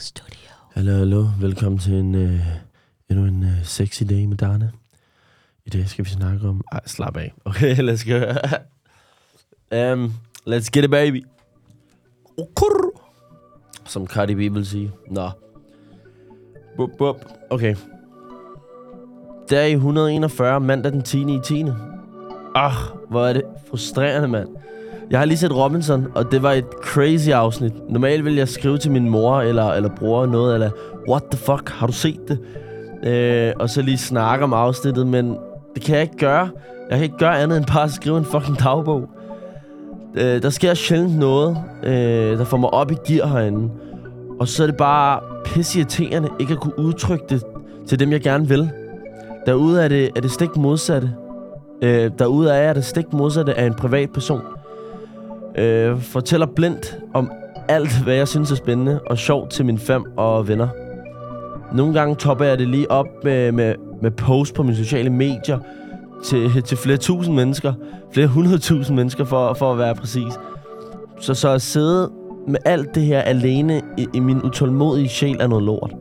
Studio. Hallo, hallo. Velkommen til en, øh, endnu en øh, sexy dag med Darne. I dag skal vi snakke om... Ej, slap af. Okay, let's go. um, øhm, let's get it, baby. Okur. Som Cardi B vil sige. Nå. Bup, bup. Okay. Dag 141, mandag den 10. i 10. Ah, hvor er det frustrerende, mand. Jeg har lige set Robinson, og det var et crazy afsnit. Normalt vil jeg skrive til min mor eller, eller bror noget, eller what the fuck, har du set det? Øh, og så lige snakke om afsnittet, men det kan jeg ikke gøre. Jeg kan ikke gøre andet end bare at skrive en fucking dagbog. Øh, der sker sjældent noget, øh, der får mig op i gear herinde. Og så er det bare pissirriterende ikke at kunne udtrykke det til dem, jeg gerne vil. Derude er det, er det stik modsatte. Øh, derude er jeg det stik modsatte af en privat person. Øh, fortæller blindt om alt, hvad jeg synes er spændende og sjovt til mine fem og venner. Nogle gange topper jeg det lige op med, med, med post på mine sociale medier til, til flere tusind mennesker. Flere hundredtusind mennesker, for, for at være præcis. Så, så at sidde med alt det her alene i, i min utålmodige sjæl er noget lort.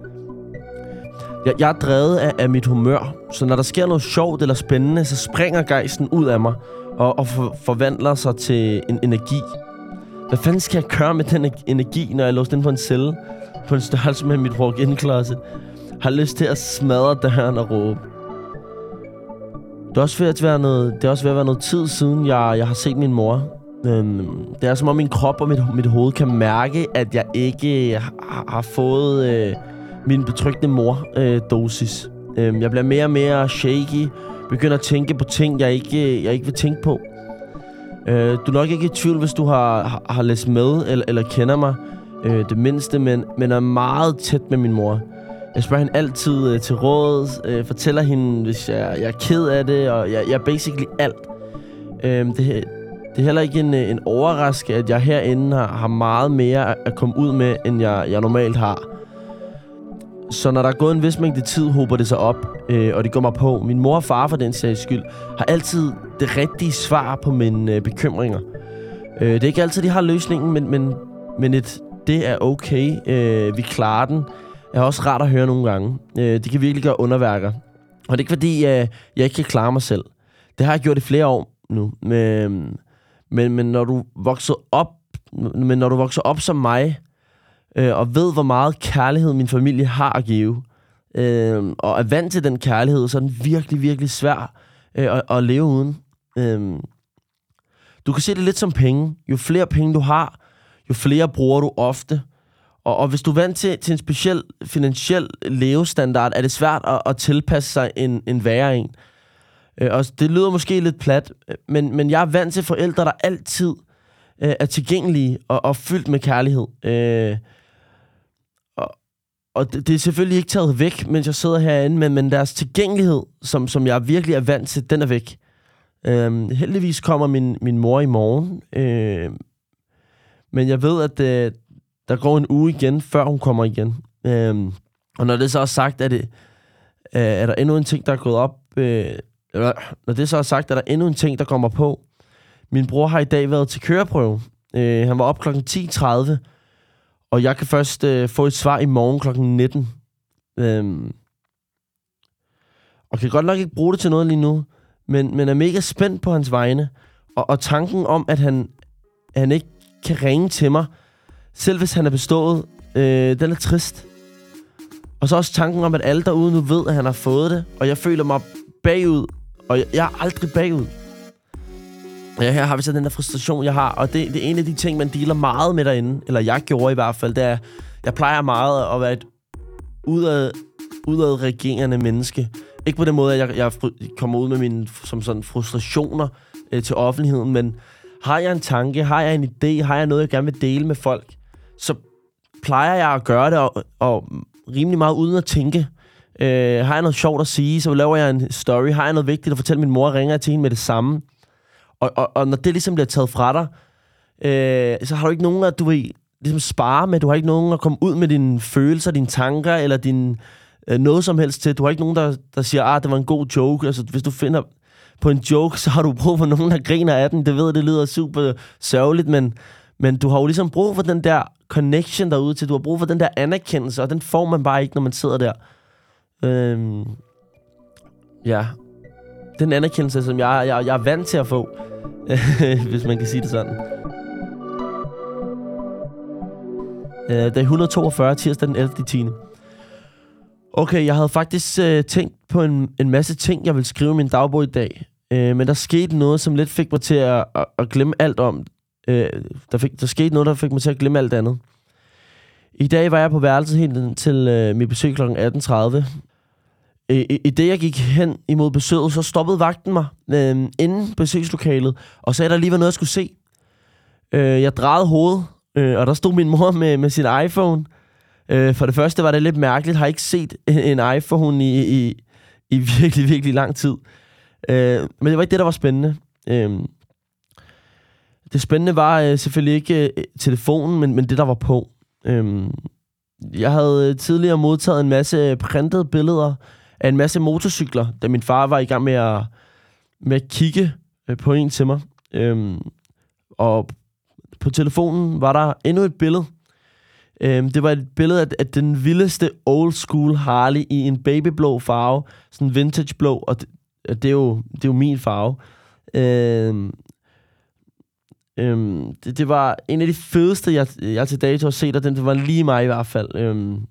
Jeg, jeg er drevet af, af mit humør, så når der sker noget sjovt eller spændende, så springer gejsten ud af mig og, og for, forvandler sig til en energi. Hvad fanden skal jeg gøre med den e- energi, når jeg er låst ind på en celle på en størrelse med mit walk-in closet? Har lyst til at smadre døren og råbe. Det er også ved at være noget, det er også ved at være noget tid siden, jeg, jeg har set min mor. Øhm, det er som om min krop og mit, mit hoved kan mærke, at jeg ikke har, har fået øh, min betryggende mor-dosis. Øh, øhm, jeg bliver mere og mere shaky, begynder at tænke på ting, jeg ikke, jeg ikke vil tænke på. Øh, du er nok ikke i tvivl, hvis du har, har, har læst med eller, eller kender mig øh, det mindste, men, men er meget tæt med min mor. Jeg spørger hende altid øh, til råd, øh, fortæller hende, hvis jeg, jeg er ked af det, og jeg, jeg er basically alt. Øh, det, det er heller ikke en, øh, en overraskelse, at jeg herinde har, har meget mere at komme ud med, end jeg, jeg normalt har. Så når der er gået en vis mængde tid, håber det sig op, øh, og det går mig på. Min mor og far, for den sags skyld, har altid det rigtige svar på mine øh, bekymringer. Øh, det er ikke altid, de har løsningen, men, men, men et, det er okay. Øh, vi klarer den. Jeg er også rart at høre nogle gange. Øh, det kan virkelig gøre underværker. Og det er ikke fordi, øh, jeg ikke kan klare mig selv. Det har jeg gjort i flere år nu. Men, men, men når du vokser op, men når du vokser op som mig, øh, og ved, hvor meget kærlighed min familie har at give, øh, og er vant til den kærlighed, så er den virkelig, virkelig svær øh, at, at leve uden. Øh, du kan se det lidt som penge. Jo flere penge du har, jo flere bruger du ofte. Og, og hvis du er vant til, til en speciel finansiel levestandard, er det svært at, at tilpasse sig en, en værre en. Øh, og det lyder måske lidt plat, men, men jeg er vant til forældre, der altid øh, er tilgængelige og, og fyldt med kærlighed. Øh, og det, det er selvfølgelig ikke taget væk, mens jeg sidder herinde, men, men deres tilgængelighed, som, som jeg virkelig er vant til, den er væk. Øhm, heldigvis kommer min, min mor i morgen, øh, men jeg ved, at øh, der går en uge igen, før hun kommer igen. Øhm, og når det så er sagt, er, det, øh, er der endnu en ting, der er gået op. Øh, når det så er sagt, er der endnu en ting, der kommer på. Min bror har i dag været til køreprøve. Øh, han var op kl. 10.30, og jeg kan først øh, få et svar i morgen kl. 19. Øhm, og kan godt nok ikke bruge det til noget lige nu, men, men er mega spændt på hans vegne. Og, og tanken om, at han, han ikke kan ringe til mig, selv hvis han er bestået, øh, den er trist. Og så også tanken om, at alle derude nu ved, at han har fået det, og jeg føler mig bagud, og jeg, jeg er aldrig bagud. Ja, her har vi så den der frustration, jeg har, og det, det er en af de ting, man dealer meget med derinde, eller jeg gjorde i hvert fald, det er, jeg plejer meget at være et udad, udadreagerende menneske. Ikke på den måde, at jeg, jeg kommer ud med mine som sådan frustrationer øh, til offentligheden, men har jeg en tanke, har jeg en idé, har jeg noget, jeg gerne vil dele med folk, så plejer jeg at gøre det, og, og rimelig meget uden at tænke. Øh, har jeg noget sjovt at sige, så laver jeg en story. Har jeg noget vigtigt at fortælle min mor, ringer jeg til hende med det samme. Og, og, og når det ligesom bliver taget fra dig, øh, så har du ikke nogen at du vil ligesom spare med. Du har ikke nogen at komme ud med dine følelser, dine tanker, eller din, øh, noget som helst til. Du har ikke nogen, der, der siger, ah, det var en god joke. Altså, hvis du finder på en joke, så har du brug for nogen, der griner af den. Det ved det lyder super sørgeligt, men, men du har jo ligesom brug for den der connection derude til. Du har brug for den der anerkendelse, og den får man bare ikke, når man sidder der. Øhm, ja. Den anerkendelse, som jeg, jeg, jeg er vant til at få, hvis man kan sige det sådan. Øh, det er 142, tirsdag den 11. 10. Okay, jeg havde faktisk øh, tænkt på en, en masse ting, jeg ville skrive i min dagbog i dag. Øh, men der skete noget, som lidt fik mig til at, at, at glemme alt om. Øh, der, fik, der skete noget, der fik mig til at glemme alt andet. I dag var jeg på værelset helt til øh, mit besøg kl. 18.30. I, i, I det, jeg gik hen imod besøget, så stoppede vagten mig øh, inden besøgslokalet, og sagde, at der lige var noget, jeg skulle se. Øh, jeg drejede hovedet, øh, og der stod min mor med, med sin iPhone. Øh, for det første var det lidt mærkeligt. Har ikke set en, iPhone i, i, i virkelig, virkelig lang tid. Øh, men det var ikke det, der var spændende. Øh, det spændende var øh, selvfølgelig ikke øh, telefonen, men, men det, der var på. Øh, jeg havde tidligere modtaget en masse printede billeder af en masse motorcykler, da min far var i gang med at, med at kigge øh, på en til mig. Øhm, og på telefonen var der endnu et billede. Øhm, det var et billede af, af den vildeste old school Harley i en babyblå farve. Sådan vintage blå, og det, det, er, jo, det er jo min farve. Øhm, øhm, det, det var en af de fedeste, jeg, jeg til dato har set, og den det var lige mig i hvert fald. Øhm,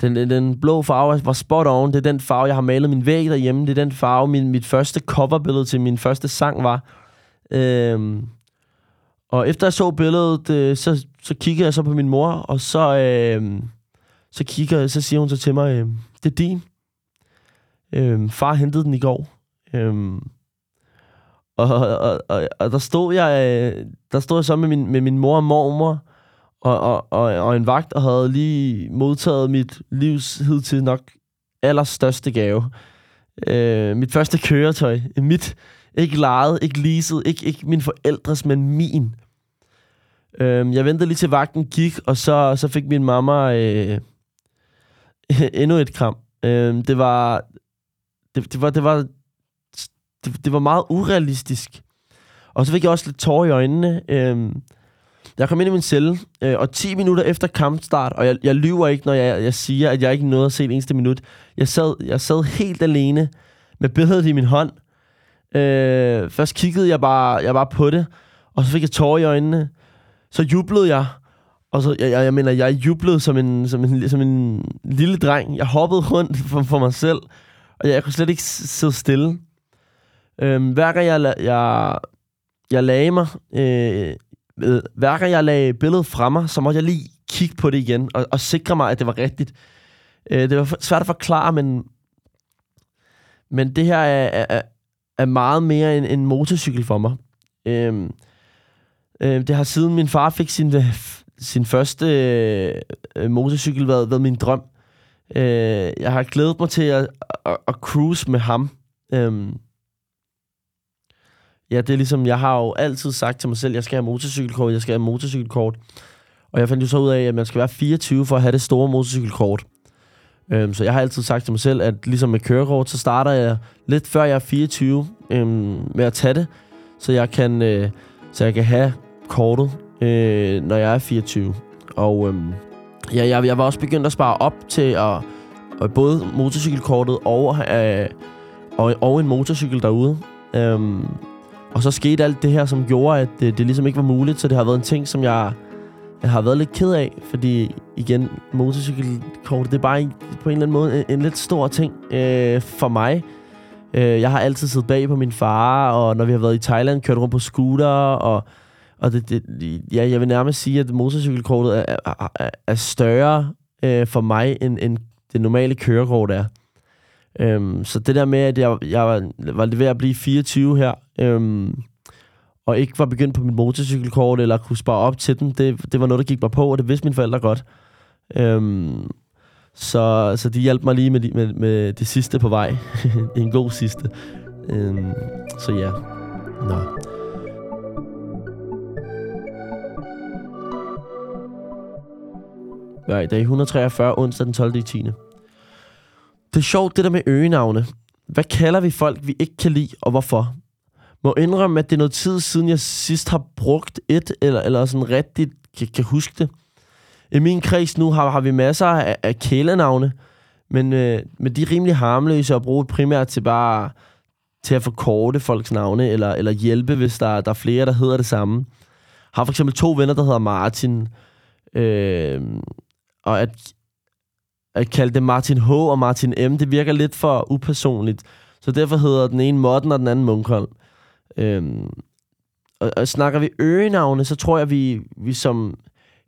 den, den, den blå farve var spot on. Det er den farve, jeg har malet min væg derhjemme. Det er den farve, min, mit første coverbillede til min første sang var. Øhm, og efter jeg så billedet, øh, så, så kigger jeg så på min mor, og så, øh, så, kigger, så siger hun så til mig, øh, det er din. Øh, far hentede den i går. Øh, og, og, og, og der stod jeg, øh, der stod jeg så med min, med min mor og mormor, og, og, og, og en vagt, og havde lige modtaget mit livs hidtil nok allerstørste gave. Øh, mit første køretøj. Mit, ikke lejet, ikke leaset, ikke, ikke min forældres, men min. Øh, jeg ventede lige til vagten gik, og så, så fik min mamma øh, endnu et kram. Øh, det var... Det, det var... Det var det, det var meget urealistisk. Og så fik jeg også lidt tårer i øjnene. Øhm, jeg kom ind i min celle, øh, og 10 minutter efter kampstart, og jeg, jeg lyver ikke, når jeg, jeg siger, at jeg ikke nåede at se det eneste minut. Jeg sad, jeg sad helt alene med billedet i min hånd, Øh, først kiggede jeg bare, jeg bare på det, og så fik jeg tårer i øjnene. Så jublede jeg, og så, jeg, jeg, jeg mener, jeg jublede som en, som, en, som en lille dreng. Jeg hoppede rundt for, for mig selv, og jeg, jeg kunne slet ikke sidde stille. Øh, hver gang jeg, jeg, jeg lagde mig, øh, hver gang jeg lagde billedet fra mig, så måtte jeg lige kigge på det igen, og, og sikre mig, at det var rigtigt. Øh, det var svært at forklare, men, men det her er, er, er meget mere en, en motorcykel for mig. Øhm, øh, det har siden min far fik sin, øh, sin første øh, motorcykel været, været min drøm. Øh, jeg har glædet mig til at, at, at cruise med ham. Øhm, ja, det er ligesom, jeg har jo altid sagt til mig selv, jeg skal have motorcykelkort, jeg skal have motorcykelkort. Og jeg fandt jo så ud af, at man skal være 24 for at have det store motorcykelkort. Øhm, så jeg har altid sagt til mig selv, at ligesom med kørekort, så starter jeg lidt før jeg er 24 øhm, med at tage det, så jeg kan, øh, så jeg kan have kortet, øh, når jeg er 24. Og øhm, ja, jeg, jeg var også begyndt at spare op til at, at både motorcykelkortet og, øh, og, og en motorcykel derude. Øhm, og så skete alt det her, som gjorde, at det, det ligesom ikke var muligt, så det har været en ting, som jeg jeg har været lidt ked af, fordi igen, motorcykelkort, det er bare en, på en eller anden måde en, en lidt stor ting øh, for mig. Øh, jeg har altid siddet bag på min far, og når vi har været i Thailand, kørt rundt på scooter, og, og det, det, ja, jeg vil nærmest sige, at motorcykelkortet er, er, er større øh, for mig, end, end det normale kørekort er. Øhm, så det der med, at jeg, jeg var, var ved at blive 24 her, øhm, og ikke var begyndt på mit motorcykelkort, eller kunne spare op til den, det, det var noget, der gik mig på, og det vidste mine forældre godt. Øhm, så, så de hjalp mig lige med, med, med det sidste på vej. en god sidste. Øhm, så ja. Nå. Nej, det er 143, onsdag den 12. 10. Det er sjovt, det der med øgenavne. Hvad kalder vi folk, vi ikke kan lide, og hvorfor? Må indrømme, at det er noget tid siden, jeg sidst har brugt et, eller, eller sådan rigtigt kan, kan huske det. I min kreds nu har, har vi masser af, af kælenavne, men, øh, men de er rimelig harmløse at bruge primært til bare til at forkorte folks navne, eller, eller hjælpe, hvis der, der er flere, der hedder det samme. Har for eksempel to venner, der hedder Martin, øh, og at, at kalde det Martin H. og Martin M., det virker lidt for upersonligt. Så derfor hedder den ene Morten og den anden Munkholm. Øh, og, og snakker vi øgenavne, så tror jeg, vi, vi som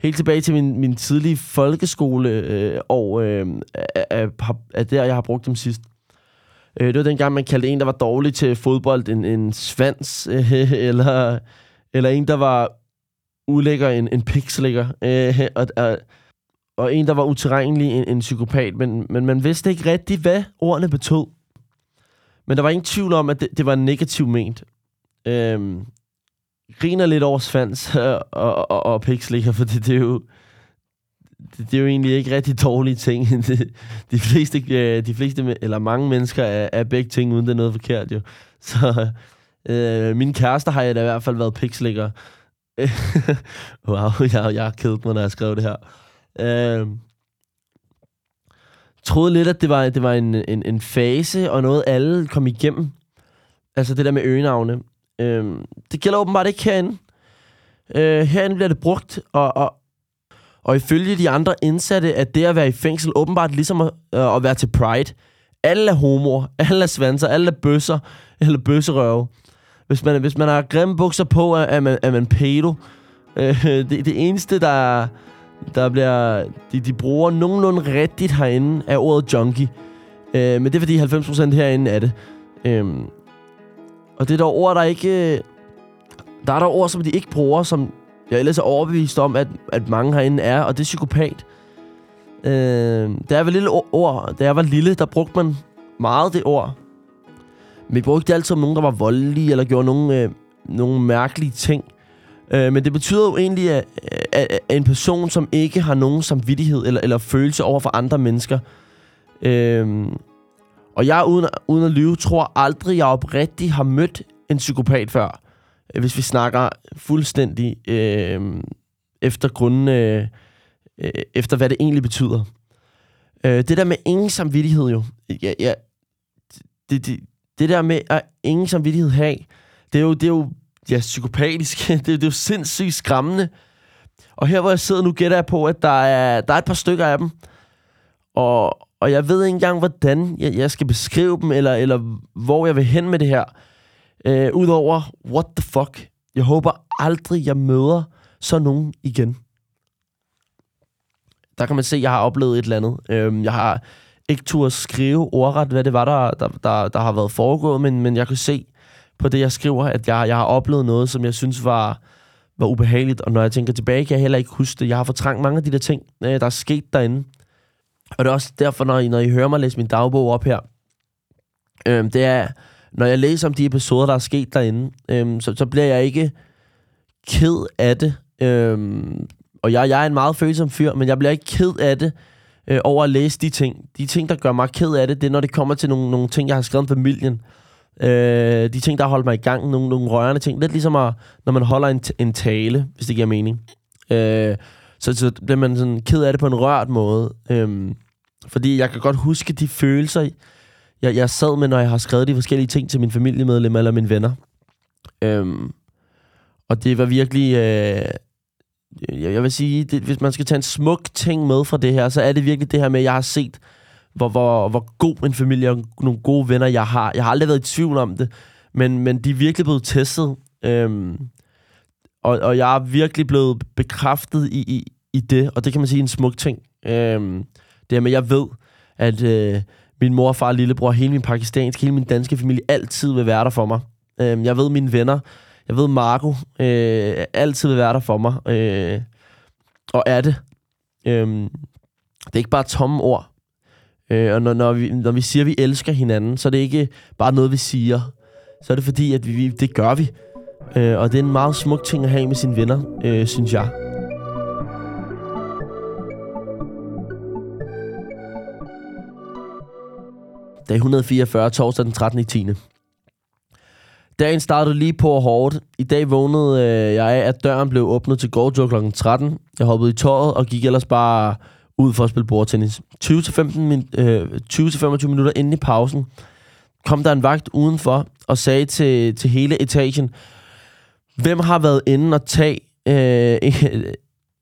helt tilbage til min, min tidlige folkeskole øh, og øh, er, er, er der, jeg har brugt dem sidst. Øh, det var dengang, man kaldte en, der var dårlig til fodbold, en, en svans, øh, eller, eller en, der var ulækker, en, en pikslækker, øh, og, og, og en, der var uterrenelig, en, en psykopat, men, men man vidste ikke rigtigt, hvad ordene betød. Men der var ingen tvivl om, at det, det var negativt ment. Øh, griner lidt over svans og, og, og, og pikslikker, for det, det er jo det, det er jo egentlig ikke rigtig dårlige ting. de, de fleste, øh, de fleste, eller mange mennesker er, er begge ting, uden det er noget forkert jo. Så øh, min kæreste har jeg da i hvert fald været pikslikker. wow, jeg, jeg har kedet mig, når jeg skrev det her. Øh, troede lidt, at det var, det var en, en, en fase, og noget alle kom igennem. Altså det der med øgenavne. Øh, det gælder åbenbart ikke herinde. Øh, herinde bliver det brugt, og, og, og ifølge de andre indsatte, at det at være i fængsel åbenbart ligesom at, øh, at være til Pride. Alle er homoer, alle er svanser, alle er bøsser, eller bøsserøve. Hvis man, hvis man har grimme bukser på, er, er, man, er man pedo. Øh, det, det eneste, der, der bliver... De, de bruger nogenlunde rigtigt herinde, er ordet junkie. Øh, men det er fordi 90% herinde er det. Øh, og det er der ord, der ikke... Øh, der er der ord, som de ikke bruger, som jeg ellers er overbevist om, at, at mange herinde er, og det er psykopat. Øh, da jeg var lille ord, da jeg var lille, der brugte man meget det ord. Men vi brugte det altid om nogen, der var voldelige, eller gjorde nogle, øh, nogle mærkelige ting. Øh, men det betyder jo egentlig, at, at, at en person, som ikke har nogen samvittighed eller, eller følelse over for andre mennesker. Øh, og jeg, uden, uden at lyve, tror aldrig, jeg oprigtigt har mødt en psykopat før. Øh, hvis vi snakker fuldstændig øh, efter grunden, øh, øh, efter hvad det egentlig betyder. Øh, det der med ingen samvittighed jo. Ja, ja, det, det, det der med at ingen samvittighed have, det er jo, det er jo ja, psykopatisk. det, det er jo sindssygt skræmmende. Og her hvor jeg sidder nu, gætter jeg på, at der er, der er et par stykker af dem. Og, og jeg ved ikke engang, hvordan jeg, jeg skal beskrive dem, eller, eller hvor jeg vil hen med det her. Øh, Udover, what the fuck? Jeg håber aldrig, jeg møder sådan nogen igen. Der kan man se, at jeg har oplevet et eller andet. Øh, jeg har ikke turde skrive ordret, hvad det var, der, der, der, der har været foregået, men, men jeg kan se på det, jeg skriver, at jeg, jeg har oplevet noget, som jeg synes var, var ubehageligt. Og når jeg tænker tilbage, kan jeg heller ikke huske det. Jeg har fortrængt mange af de der ting, øh, der er sket derinde. Og det er også derfor, når I, når I hører mig læse min dagbog op her, øhm, det er, når jeg læser om de episoder, der er sket derinde, øhm, så, så bliver jeg ikke ked af det. Øhm, og jeg, jeg er en meget følsom fyr, men jeg bliver ikke ked af det øh, over at læse de ting. De ting, der gør mig ked af det, det er, når det kommer til nogle, nogle ting, jeg har skrevet om familien. Øh, de ting, der har holdt mig i gang, nogle, nogle rørende ting. Lidt ligesom, at, når man holder en, en tale, hvis det giver mening. Øh, så, så bliver man sådan ked af det på en rørt måde. Øhm, fordi jeg kan godt huske de følelser, jeg, jeg sad med, når jeg har skrevet de forskellige ting til mine familiemedlemmer eller mine venner. Øhm, og det var virkelig... Øh, jeg vil sige, det, hvis man skal tage en smuk ting med fra det her, så er det virkelig det her med, at jeg har set, hvor, hvor, hvor god en familie og nogle gode venner jeg har. Jeg har aldrig været i tvivl om det, men, men de er virkelig blevet testet. Øhm, og, og jeg er virkelig blevet bekræftet i, i, i det, og det kan man sige er en smuk ting. Øhm, det er med, at jeg ved, at øh, min mor, far, lillebror, hele min pakistanske, hele min danske familie altid vil være der for mig. Øhm, jeg ved, mine venner, jeg ved, Marco øh, altid vil være der for mig. Øh, og er det. Øhm, det er ikke bare tomme ord. Øh, og når, når, vi, når vi siger, at vi elsker hinanden, så er det ikke bare noget, vi siger. Så er det fordi, at vi, det gør vi. Øh, og det er en meget smuk ting at have med sine venner, øh, synes jeg. Dag 144, torsdag den 13. i 10. Dagen startede lige på hårdt. I dag vågnede øh, jeg af, at døren blev åbnet til gårdtur kl. 13. Jeg hoppede i tøjet og gik ellers bare ud for at spille bordtennis. 20-25 min, øh, 20 minutter inden i pausen kom der en vagt udenfor og sagde til, til hele etagen, hvem har været inde og tage øh,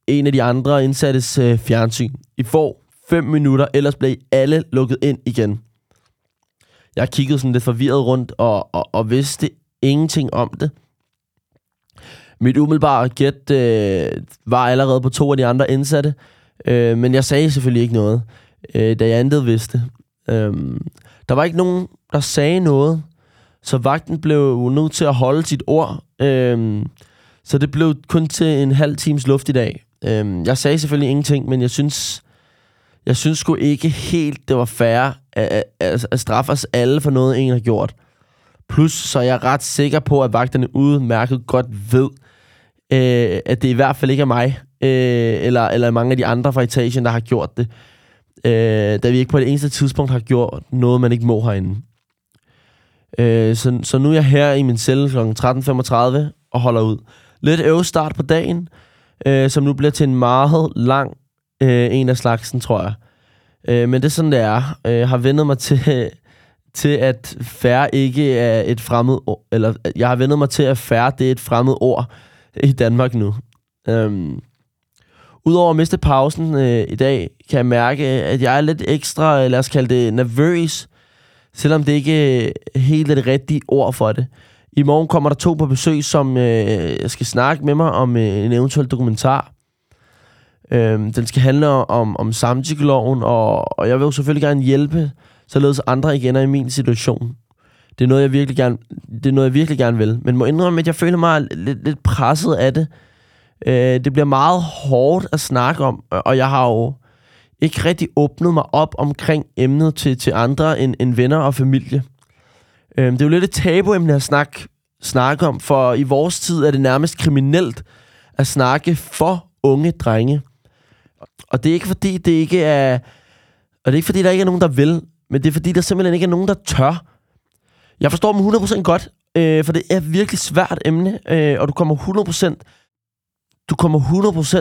en af de andre indsattes øh, fjernsyn? I får 5 minutter, ellers blev alle lukket ind igen. Jeg kiggede sådan lidt forvirret rundt og, og, og vidste ingenting om det. Mit umiddelbare gæt øh, var allerede på to af de andre indsatte, øh, men jeg sagde selvfølgelig ikke noget, øh, da jeg andet vidste. Øh, der var ikke nogen, der sagde noget, så vagten blev nødt til at holde sit ord. Øhm, så det blev kun til en halv times luft i dag. Øhm, jeg sagde selvfølgelig ingenting, men jeg synes, jeg synes sgu ikke helt, det var fair at, at, at straffe os alle for noget, en har gjort. Plus, så er jeg ret sikker på, at vagterne udmærket godt ved, øh, at det i hvert fald ikke er mig, øh, eller, eller mange af de andre fra etagen, der har gjort det. Øh, da vi ikke på det eneste tidspunkt har gjort noget, man ikke må herinde. Øh, så, så nu er jeg her i min celle kl. 13.35 og holder ud. Lidt øvestart på dagen, øh, som nu bliver til en meget lang øh, en af slagsen, tror jeg. Øh, men det er sådan, det er. Øh, jeg har vendet mig til, til at færre ikke er et fremmed ord, eller jeg har vendet mig til, at færre det er et fremmed ord i Danmark nu. Øhm, Udover at miste pausen øh, i dag, kan jeg mærke, at jeg er lidt ekstra, øh, lad os kalde det, nervøs, selvom det ikke er helt er det rigtige ord for det. I morgen kommer der to på besøg, som øh, skal snakke med mig om øh, en eventuel dokumentar. Øhm, den skal handle om, om samtykkeloven, og, og jeg vil jo selvfølgelig gerne hjælpe, således andre igen er i min situation. Det er noget, jeg virkelig gerne, det er noget, jeg virkelig gerne vil. Men må indrømme, at jeg føler mig lidt, lidt presset af det. Øh, det bliver meget hårdt at snakke om, og jeg har jo ikke rigtig åbnet mig op omkring emnet til, til andre end, end venner og familie. Øhm, det er jo lidt et tabuemne at snakke, snakke om, for i vores tid er det nærmest kriminelt at snakke for unge drenge. Og det er ikke fordi, det ikke er... Og det er ikke fordi, der ikke er nogen, der vil, men det er fordi, der simpelthen ikke er nogen, der tør. Jeg forstår dem 100% godt, øh, for det er et virkelig svært emne, øh, og du kommer 100%, du kommer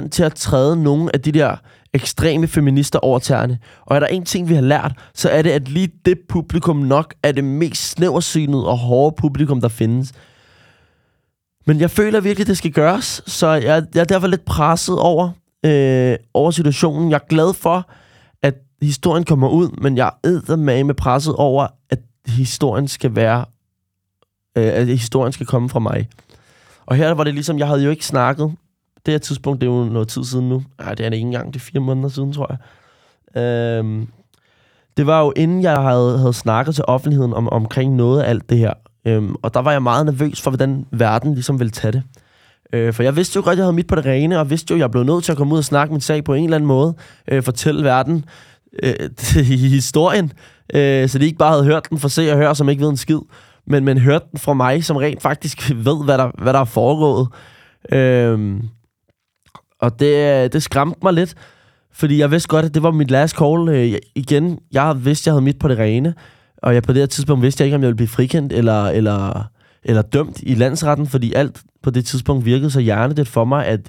100% til at træde nogle af de der ekstreme feminister over tæerne. Og er der en ting, vi har lært, så er det, at lige det publikum nok er det mest snæversynede og hårde publikum, der findes. Men jeg føler virkelig, det skal gøres, så jeg, jeg er derfor lidt presset over, øh, over situationen. Jeg er glad for, at historien kommer ud, men jeg er med presset over, at historien skal være, øh, at historien skal komme fra mig. Og her var det ligesom, jeg havde jo ikke snakket. Det her tidspunkt, det er jo noget tid siden nu. Nej, det er det ikke engang, det er fire måneder siden, tror jeg. Øhm, det var jo inden jeg havde, havde snakket til offentligheden om, omkring noget af alt det her. Øhm, og der var jeg meget nervøs for, hvordan verden ligesom ville tage det. Øh, for jeg vidste jo godt, at jeg havde mit på det rene, og vidste jo, at jeg blev nødt til at komme ud og snakke min sag på en eller anden måde. Øh, fortælle verden øh, i historien, øh, så de ikke bare havde hørt den for se og høre, som ikke ved en skid, men, men hørt den fra mig, som rent faktisk ved, hvad der, hvad der er foregået. Øh, og det, øh, det skræmte mig lidt, fordi jeg vidste godt, at det var mit last call. Øh, igen, jeg vidste, at jeg havde mit på det rene, og jeg på det her tidspunkt vidste jeg ikke, om jeg ville blive frikendt eller, eller, eller dømt i landsretten, fordi alt på det tidspunkt virkede så hjernedødt for mig, at,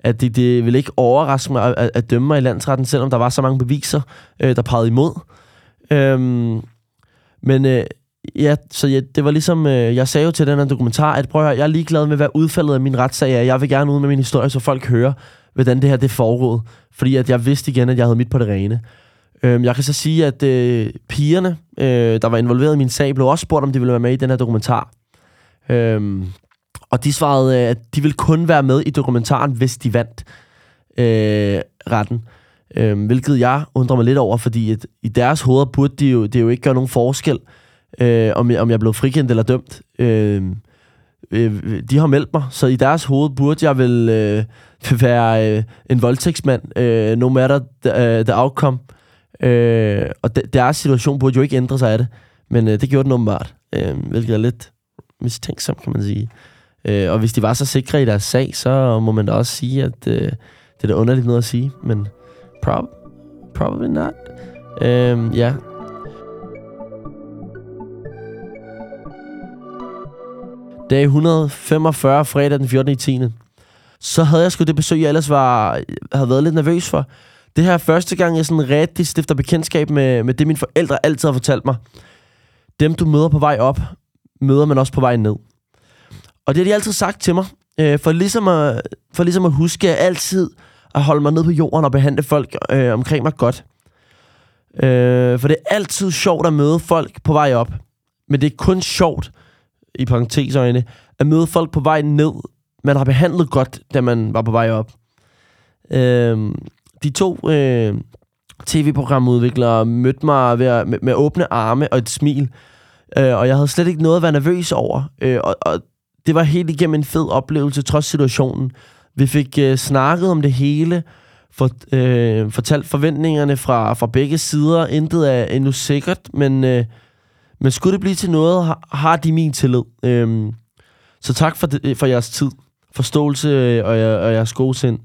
at det, det ville ikke overraske mig at, at dømme mig i landsretten, selvom der var så mange beviser, øh, der pegede imod. Øhm, men øh, ja, så ja, det var ligesom, øh, jeg sagde jo til den her dokumentar, at prøv at høre, jeg er ligeglad med, hvad udfaldet af min retssag er. Jeg vil gerne ud med min historie, så folk hører, hvordan det her det foregået. Fordi at jeg vidste igen, at jeg havde mit på det rene. Øhm, jeg kan så sige, at øh, pigerne, øh, der var involveret i min sag, blev også spurgt, om de ville være med i den her dokumentar. Øhm, og de svarede, øh, at de ville kun være med i dokumentaren, hvis de vandt øh, retten. Øhm, hvilket jeg undrer mig lidt over, fordi at i deres hoveder burde de jo, det jo ikke gøre nogen forskel, øh, øh, om, jeg, om jeg blev frikendt eller dømt. Øh, øh, de har meldt mig, så i deres hoved burde jeg vel øh, være øh, en voldtægtsmand, øh, no matter the, uh, the outcome. Øh, og de, deres situation burde jo ikke ændre sig af det, men øh, det gjorde den åbenbart, øh, hvilket er lidt mistænksomt, kan man sige. Øh, og hvis de var så sikre i deres sag, så må man da også sige, at øh, det er da underligt noget at sige, men prob probably not. Øh, ja, dag 145, fredag den 14. i 10. Så havde jeg sgu det besøg, jeg ellers var, havde været lidt nervøs for. Det her er første gang, jeg sådan rigtig stifter bekendtskab med, med det, mine forældre altid har fortalt mig. Dem, du møder på vej op, møder man også på vej ned. Og det har de altid sagt til mig, øh, for, ligesom at, for ligesom at huske at altid at holde mig ned på jorden og behandle folk øh, omkring mig godt. Øh, for det er altid sjovt at møde folk på vej op. Men det er kun sjovt, i parentesøjne, at møde folk på vej ned, man har behandlet godt, da man var på vej op. Øh, de to øh, tv-programudviklere mødte mig ved at, med, med åbne arme og et smil. Øh, og jeg havde slet ikke noget at være nervøs over. Øh, og, og det var helt igennem en fed oplevelse, trods situationen. Vi fik øh, snakket om det hele, for, øh, fortalt forventningerne fra, fra begge sider. Intet er endnu sikkert, men, øh, men skulle det blive til noget, har, har de min tillid. Øhm, så tak for, det, øh, for jeres tid, forståelse øh, og, og jeres gode sind.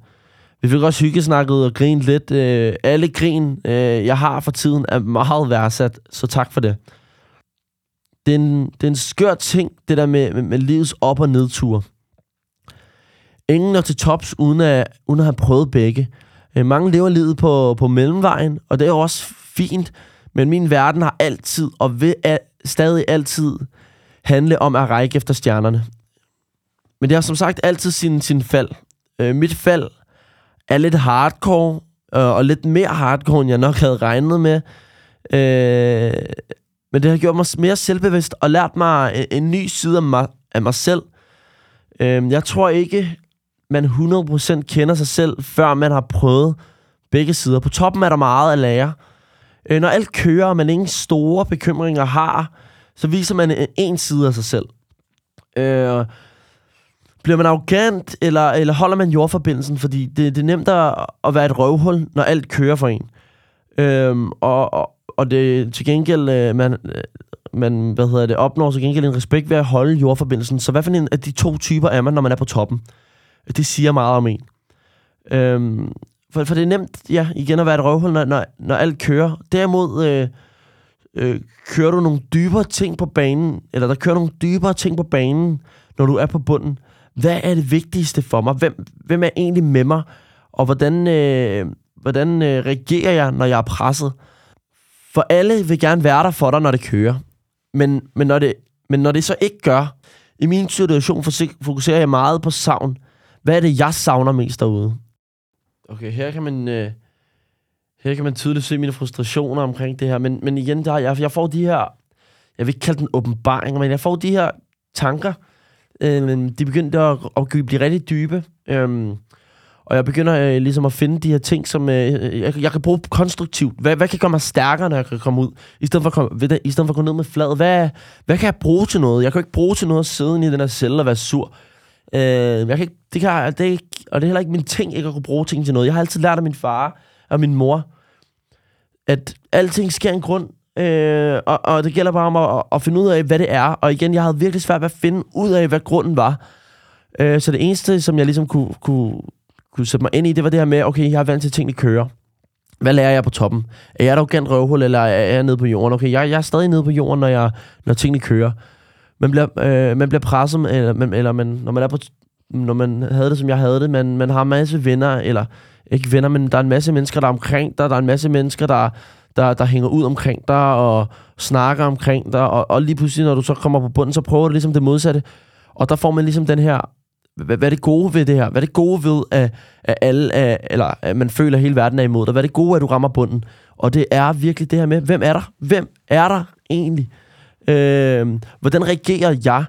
Vi fik også hyggesnakket og grint lidt. Øh, alle grin, øh, jeg har for tiden, er meget værdsat, så tak for det. Det er en, det er en skør ting, det der med, med, med livets op- og nedtur. Ingen når til tops, uden at, uden at have prøvet begge. Øh, mange lever livet på, på mellemvejen, og det er jo også fint, men min verden har altid, og vil al, stadig altid, handle om at række efter stjernerne. Men det har som sagt altid sin, sin fald. Øh, mit fald er lidt hardcore, øh, og lidt mere hardcore, end jeg nok havde regnet med. Øh, men det har gjort mig mere selvbevidst og lært mig en, en ny side af mig, af mig selv. Øh, jeg tror ikke, man 100% kender sig selv, før man har prøvet begge sider. På toppen er der meget at lære. Øh, når alt kører, og man ingen store bekymringer har, så viser man en, en side af sig selv. Øh, bliver man arrogant, eller, eller holder man jordforbindelsen? Fordi det, det er nemt at, at være et røvhul, når alt kører for en. Øhm, og, og, og det til gengæld, øh, man, øh, man hvad hedder det, opnår til gengæld en respekt ved at holde jordforbindelsen. Så hvad for en af de to typer er man, når man er på toppen? Det siger meget om en. Øhm, for, for det er nemt, ja, igen at være et røvhul, når, når, når alt kører. Derimod øh, øh, kører du nogle dybere ting på banen, eller der kører nogle dybere ting på banen, når du er på bunden hvad er det vigtigste for mig? Hvem, hvem er egentlig med mig? Og hvordan, øh, hvordan øh, reagerer jeg, når jeg er presset? For alle vil gerne være der for dig, når det kører. Men, men, når, det, men når det så ikke gør, i min situation fokuserer jeg meget på savn. Hvad er det, jeg savner mest derude? Okay, her kan man, øh, her kan man tydeligt se mine frustrationer omkring det her. Men, men igen, der, jeg, jeg får de her, jeg vil ikke kalde den åbenbaring, men jeg får de her tanker, Øh, de begyndte at, at blive rigtig dybe. Øh, og jeg begynder øh, ligesom at finde de her ting, som øh, jeg, jeg kan bruge konstruktivt. Hvad, hvad kan gøre mig stærkere, når jeg kan komme ud? I stedet for at, komme, ved i stedet for at gå ned med flad. Hvad, hvad kan jeg bruge til noget? Jeg kan ikke bruge til noget at sidde i den her celle og være sur. Øh, jeg kan ikke, det kan, det er ikke, og det er heller ikke min ting, ikke at kunne bruge ting til noget. Jeg har altid lært af min far og min mor, at alting sker en grund. Øh, og, og det gælder bare om at, at finde ud af, hvad det er. Og igen, jeg havde virkelig svært ved at finde ud af, hvad grunden var. Øh, så det eneste, som jeg ligesom kunne, kunne, kunne sætte mig ind i, det var det her med, okay, jeg er vant til, at tingene kører. Hvad lærer jeg på toppen? Er jeg et arrogant røvhul, eller er jeg nede på jorden? Okay, jeg, jeg er stadig nede på jorden, når, jeg, når tingene kører. Man bliver, øh, man bliver presset, eller, man, eller man, når man er på når man havde det, som jeg havde det, man, man har en masse venner, eller ikke venner, men der er en masse mennesker, der er omkring dig, der er en masse mennesker, der, der, der hænger ud omkring dig og snakker omkring dig, og, og lige pludselig, når du så kommer på bunden, så prøver du ligesom det modsatte. Og der får man ligesom den her, hvad, hvad er det gode ved det her? Hvad er det gode ved, at, at alle, at, eller at man føler, at hele verden er imod dig? Hvad er det gode, at du rammer bunden? Og det er virkelig det her med, hvem er der? Hvem er der egentlig? Øh, hvordan reagerer jeg?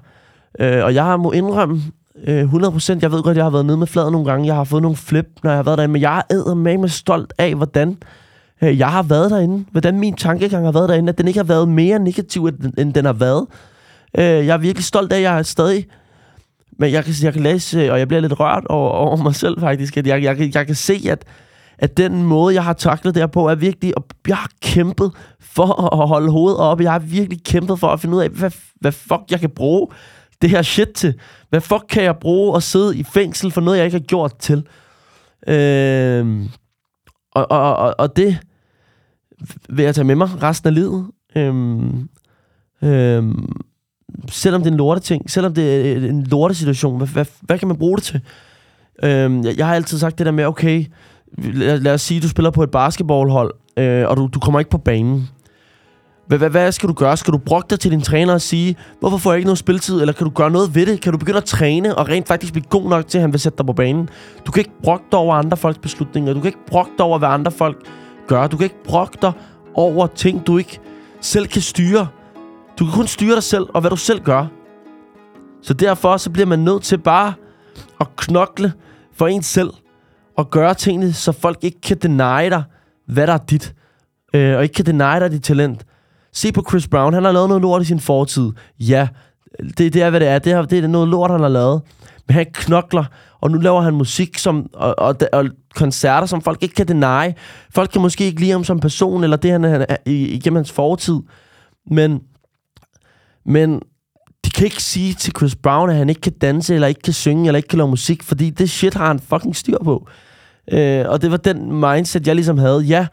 Øh, og jeg må indrømme, øh, 100%, jeg ved godt, jeg har været nede med fladen nogle gange, jeg har fået nogle flip, når jeg har været derinde, men jeg er med stolt af, hvordan Øh, jeg har været derinde, hvordan min tankegang har været derinde, at den ikke har været mere negativ, end den har været. Øh, jeg er virkelig stolt af, at jeg er stadig... Men jeg kan, jeg kan læse, øh, og jeg bliver lidt rørt over, over mig selv faktisk, at jeg, jeg, jeg kan se, at, at den måde, jeg har taklet det her på, er virkelig... Og jeg har kæmpet for at holde hovedet op. Jeg har virkelig kæmpet for at finde ud af, hvad, hvad fuck jeg kan bruge det her shit til. Hvad fuck kan jeg bruge at sidde i fængsel for noget, jeg ikke har gjort til? Øh, og, og, og, og det vil jeg tage med mig resten af livet. Øhm, øhm, selvom det er en lorteting, selvom det er en lortesituation, hvad, hvad, hvad kan man bruge det til? Øhm, jeg, jeg har altid sagt det der med, okay, lad, lad os sige, du spiller på et basketballhold, øh, og du, du kommer ikke på banen. Hvad, hvad, hvad skal du gøre? Skal du brokke dig til din træner og sige, hvorfor får jeg ikke noget spiltid? Eller kan du gøre noget ved det? Kan du begynde at træne og rent faktisk blive god nok til, at han vil sætte dig på banen? Du kan ikke brokke dig over andre folks beslutninger. Du kan ikke brokke dig over, hvad andre folk gør. Du kan ikke brokke dig over ting, du ikke selv kan styre. Du kan kun styre dig selv og hvad du selv gør. Så derfor så bliver man nødt til bare at knokle for en selv og gøre tingene, så folk ikke kan deny dig, hvad der er dit. Øh, og ikke kan deny dig dit talent. Se på Chris Brown, han har lavet noget lort i sin fortid. Ja, det, det er, hvad det er. Det er, det er noget lort, han har lavet. Men han knokler, og nu laver han musik som, og, og, og koncerter, som folk ikke kan deny. Folk kan måske ikke lide ham som person, eller det, han er igennem hans fortid. Men, men de kan ikke sige til Chris Brown, at han ikke kan danse, eller ikke kan synge, eller ikke kan lave musik, fordi det shit har han fucking styr på. Øh, og det var den mindset, jeg ligesom havde. Ja,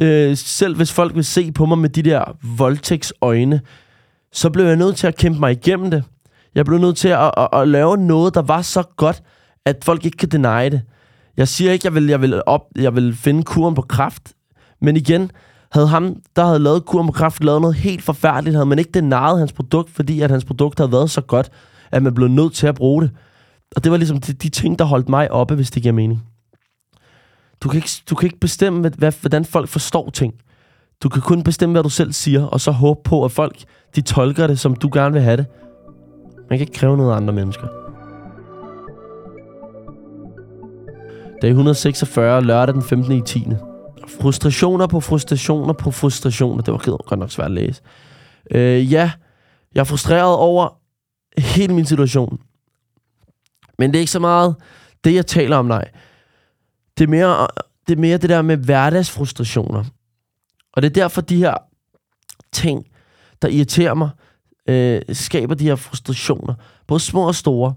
øh, selv hvis folk vil se på mig med de der voldtægtsøjne, så blev jeg nødt til at kæmpe mig igennem det. Jeg blev nødt til at, at, at lave noget, der var så godt, at folk ikke kan deny det. Jeg siger ikke, at jeg vil, jeg vil, op, jeg vil finde kuren på kraft, men igen, havde ham, der havde lavet kuren på kraft, lavet noget helt forfærdeligt, havde man ikke denaret hans produkt, fordi at hans produkt havde været så godt, at man blev nødt til at bruge det. Og det var ligesom de, de ting, der holdt mig oppe, hvis det giver mening. Du kan ikke, du kan ikke bestemme, hvad, hvordan folk forstår ting. Du kan kun bestemme, hvad du selv siger, og så håbe på, at folk de tolker det, som du gerne vil have det. Man kan ikke kræve noget af andre mennesker. Dag 146, lørdag den 15. i 10. Frustrationer på frustrationer på frustrationer. Det var godt nok svært at læse. Øh, ja, jeg er frustreret over hele min situation. Men det er ikke så meget det, jeg taler om, nej. Det er mere det, er mere det der med hverdagsfrustrationer. Og det er derfor, de her ting, der irriterer mig, øh, skaber de her frustrationer. Både små og store.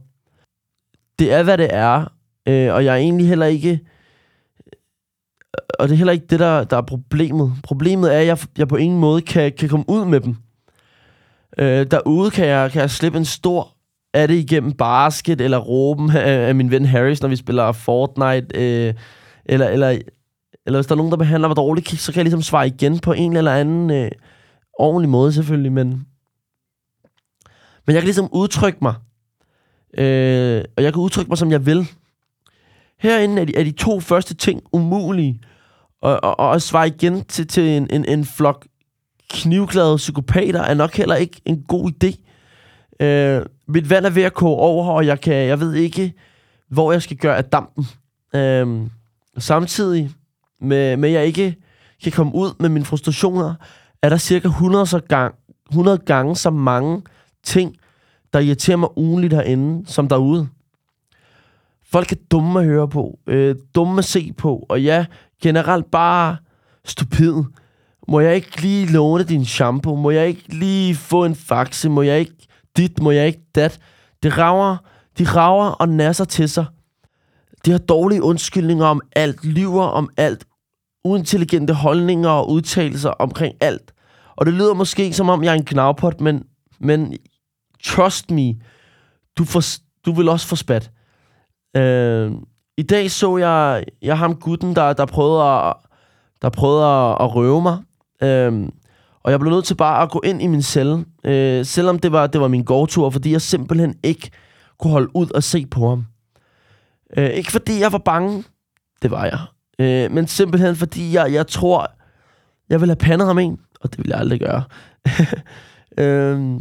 Det er, hvad det er. Øh, og jeg er egentlig heller ikke... Og det er heller ikke det, der, der er problemet. Problemet er, at jeg, jeg på ingen måde kan, kan komme ud med dem. Øh, derude kan jeg, kan jeg slippe en stor er det igennem basket, eller råben af, øh, af min ven Harris, når vi spiller Fortnite, øh, eller, eller, eller hvis der er nogen, der behandler mig dårligt, så kan jeg ligesom svare igen på en eller anden øh, ordentlig måde selvfølgelig, men, men jeg kan ligesom udtrykke mig, øh, og jeg kan udtrykke mig, som jeg vil. Herinde er de, er de to første ting umulige, og, og, og at svare igen til, til en, en, en flok knivglade psykopater er nok heller ikke en god idé. Øh, mit vand er ved at koge over, og jeg, kan, jeg ved ikke, hvor jeg skal gøre af dampen. Øh, samtidig med, med, at jeg ikke kan komme ud med mine frustrationer, er der cirka 100, så gang, 100 gange så mange ting, der irriterer mig ugenligt herinde, som derude. Folk er dumme at høre på, øh, dumme at se på, og ja, generelt bare stupid. Må jeg ikke lige låne din shampoo? Må jeg ikke lige få en faxe? Må jeg ikke dit? Må jeg ikke dat? Det rager, de rager og nasser til sig. De har dårlige undskyldninger om alt, lyver om alt, uintelligente holdninger og udtalelser omkring alt. Og det lyder måske som om, jeg er en knavpot, men, men trust me, du, for, du vil også få spat. Øh, I dag så jeg, jeg ham gutten, der, der prøvede at, der prøvede at, at røve mig. Øh, og jeg blev nødt til bare at gå ind i min celle, øh, selvom det var, det var min gårdtur, fordi jeg simpelthen ikke kunne holde ud og se på ham. Øh, ikke fordi jeg var bange, det var jeg. Øh, men simpelthen fordi jeg, jeg tror, jeg vil have pandet ham en, og det vil jeg aldrig gøre. øh,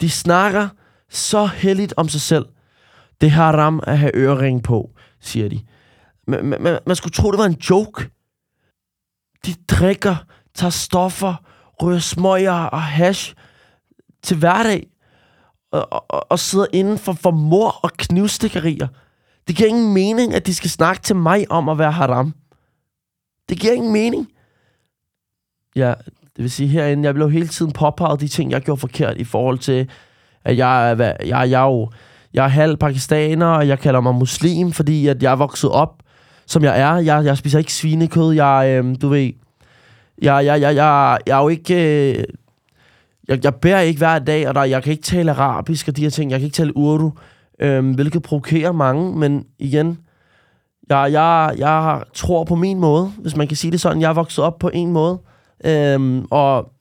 de snakker så heldigt om sig selv. Det har ram at have ørering på, siger de. Man, man, man skulle tro, det var en joke. De drikker, tager stoffer, ryger smøger og hash til hverdag, og, og, og sidder inden for, for mor og knivstikkerier. Det giver ingen mening, at de skal snakke til mig om at være haram. Det giver ingen mening. Ja, det vil sige herinde, jeg blev hele tiden påpeget de ting, jeg gjorde forkert i forhold til, at jeg, er, jeg, jeg, jeg, jo, jeg er halv pakistaner, og jeg kalder mig muslim, fordi at jeg er vokset op, som jeg er. Jeg, jeg spiser ikke svinekød. Jeg, øh, du ved, jeg, jeg, jeg, jeg, jeg er jo ikke... Øh, jeg, jeg bærer ikke hver dag, og der, jeg kan ikke tale arabisk og de her ting. Jeg kan ikke tale urdu, øh, hvilket provokerer mange, men igen, jeg, jeg, jeg tror på min måde, hvis man kan sige det sådan. Jeg er vokset op på en måde, øhm, og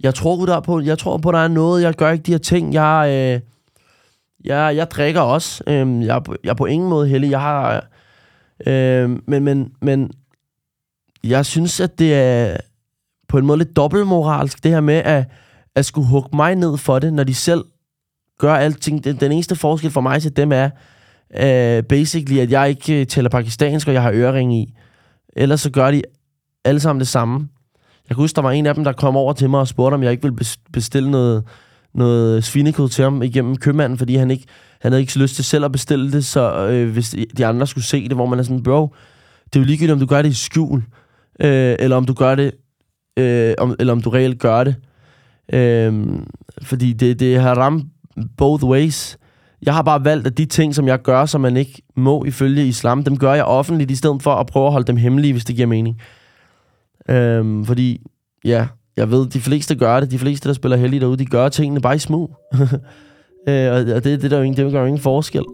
jeg tror der på, jeg tror på, der er noget. Jeg gør ikke de her ting. Jeg, øh, jeg, jeg drikker også. Øhm, jeg, jeg er på ingen måde heldig. Jeg har, øh, øhm, men, men, men jeg synes, at det er på en måde lidt dobbeltmoralsk, det her med at, at skulle hugge mig ned for det, når de selv gør alting. Den, den eneste forskel for mig til dem er, uh, basically, at jeg ikke øh, tæller pakistansk, og jeg har ørering i. Ellers så gør de alle sammen det samme. Jeg kan huske, der var en af dem, der kom over til mig og spurgte, om jeg ikke ville bestille noget, noget svinekød til ham igennem købmanden, fordi han ikke han havde ikke lyst til selv at bestille det, så øh, hvis de andre skulle se det, hvor man er sådan, bro, det er jo ligegyldigt, om du gør det i skjul, øh, eller om du gør det, øh, om, eller om du reelt gør det. Øh, fordi det, det har ramt both ways. Jeg har bare valgt, at de ting, som jeg gør, som man ikke må ifølge islam, dem gør jeg offentligt, i stedet for at prøve at holde dem hemmelige, hvis det giver mening. Øhm, fordi, ja, jeg ved, de fleste gør det. De fleste, der spiller heldigt derude, de gør tingene bare i smug. øh, og det, det, der jo ingen, det gør jo ingen forskel.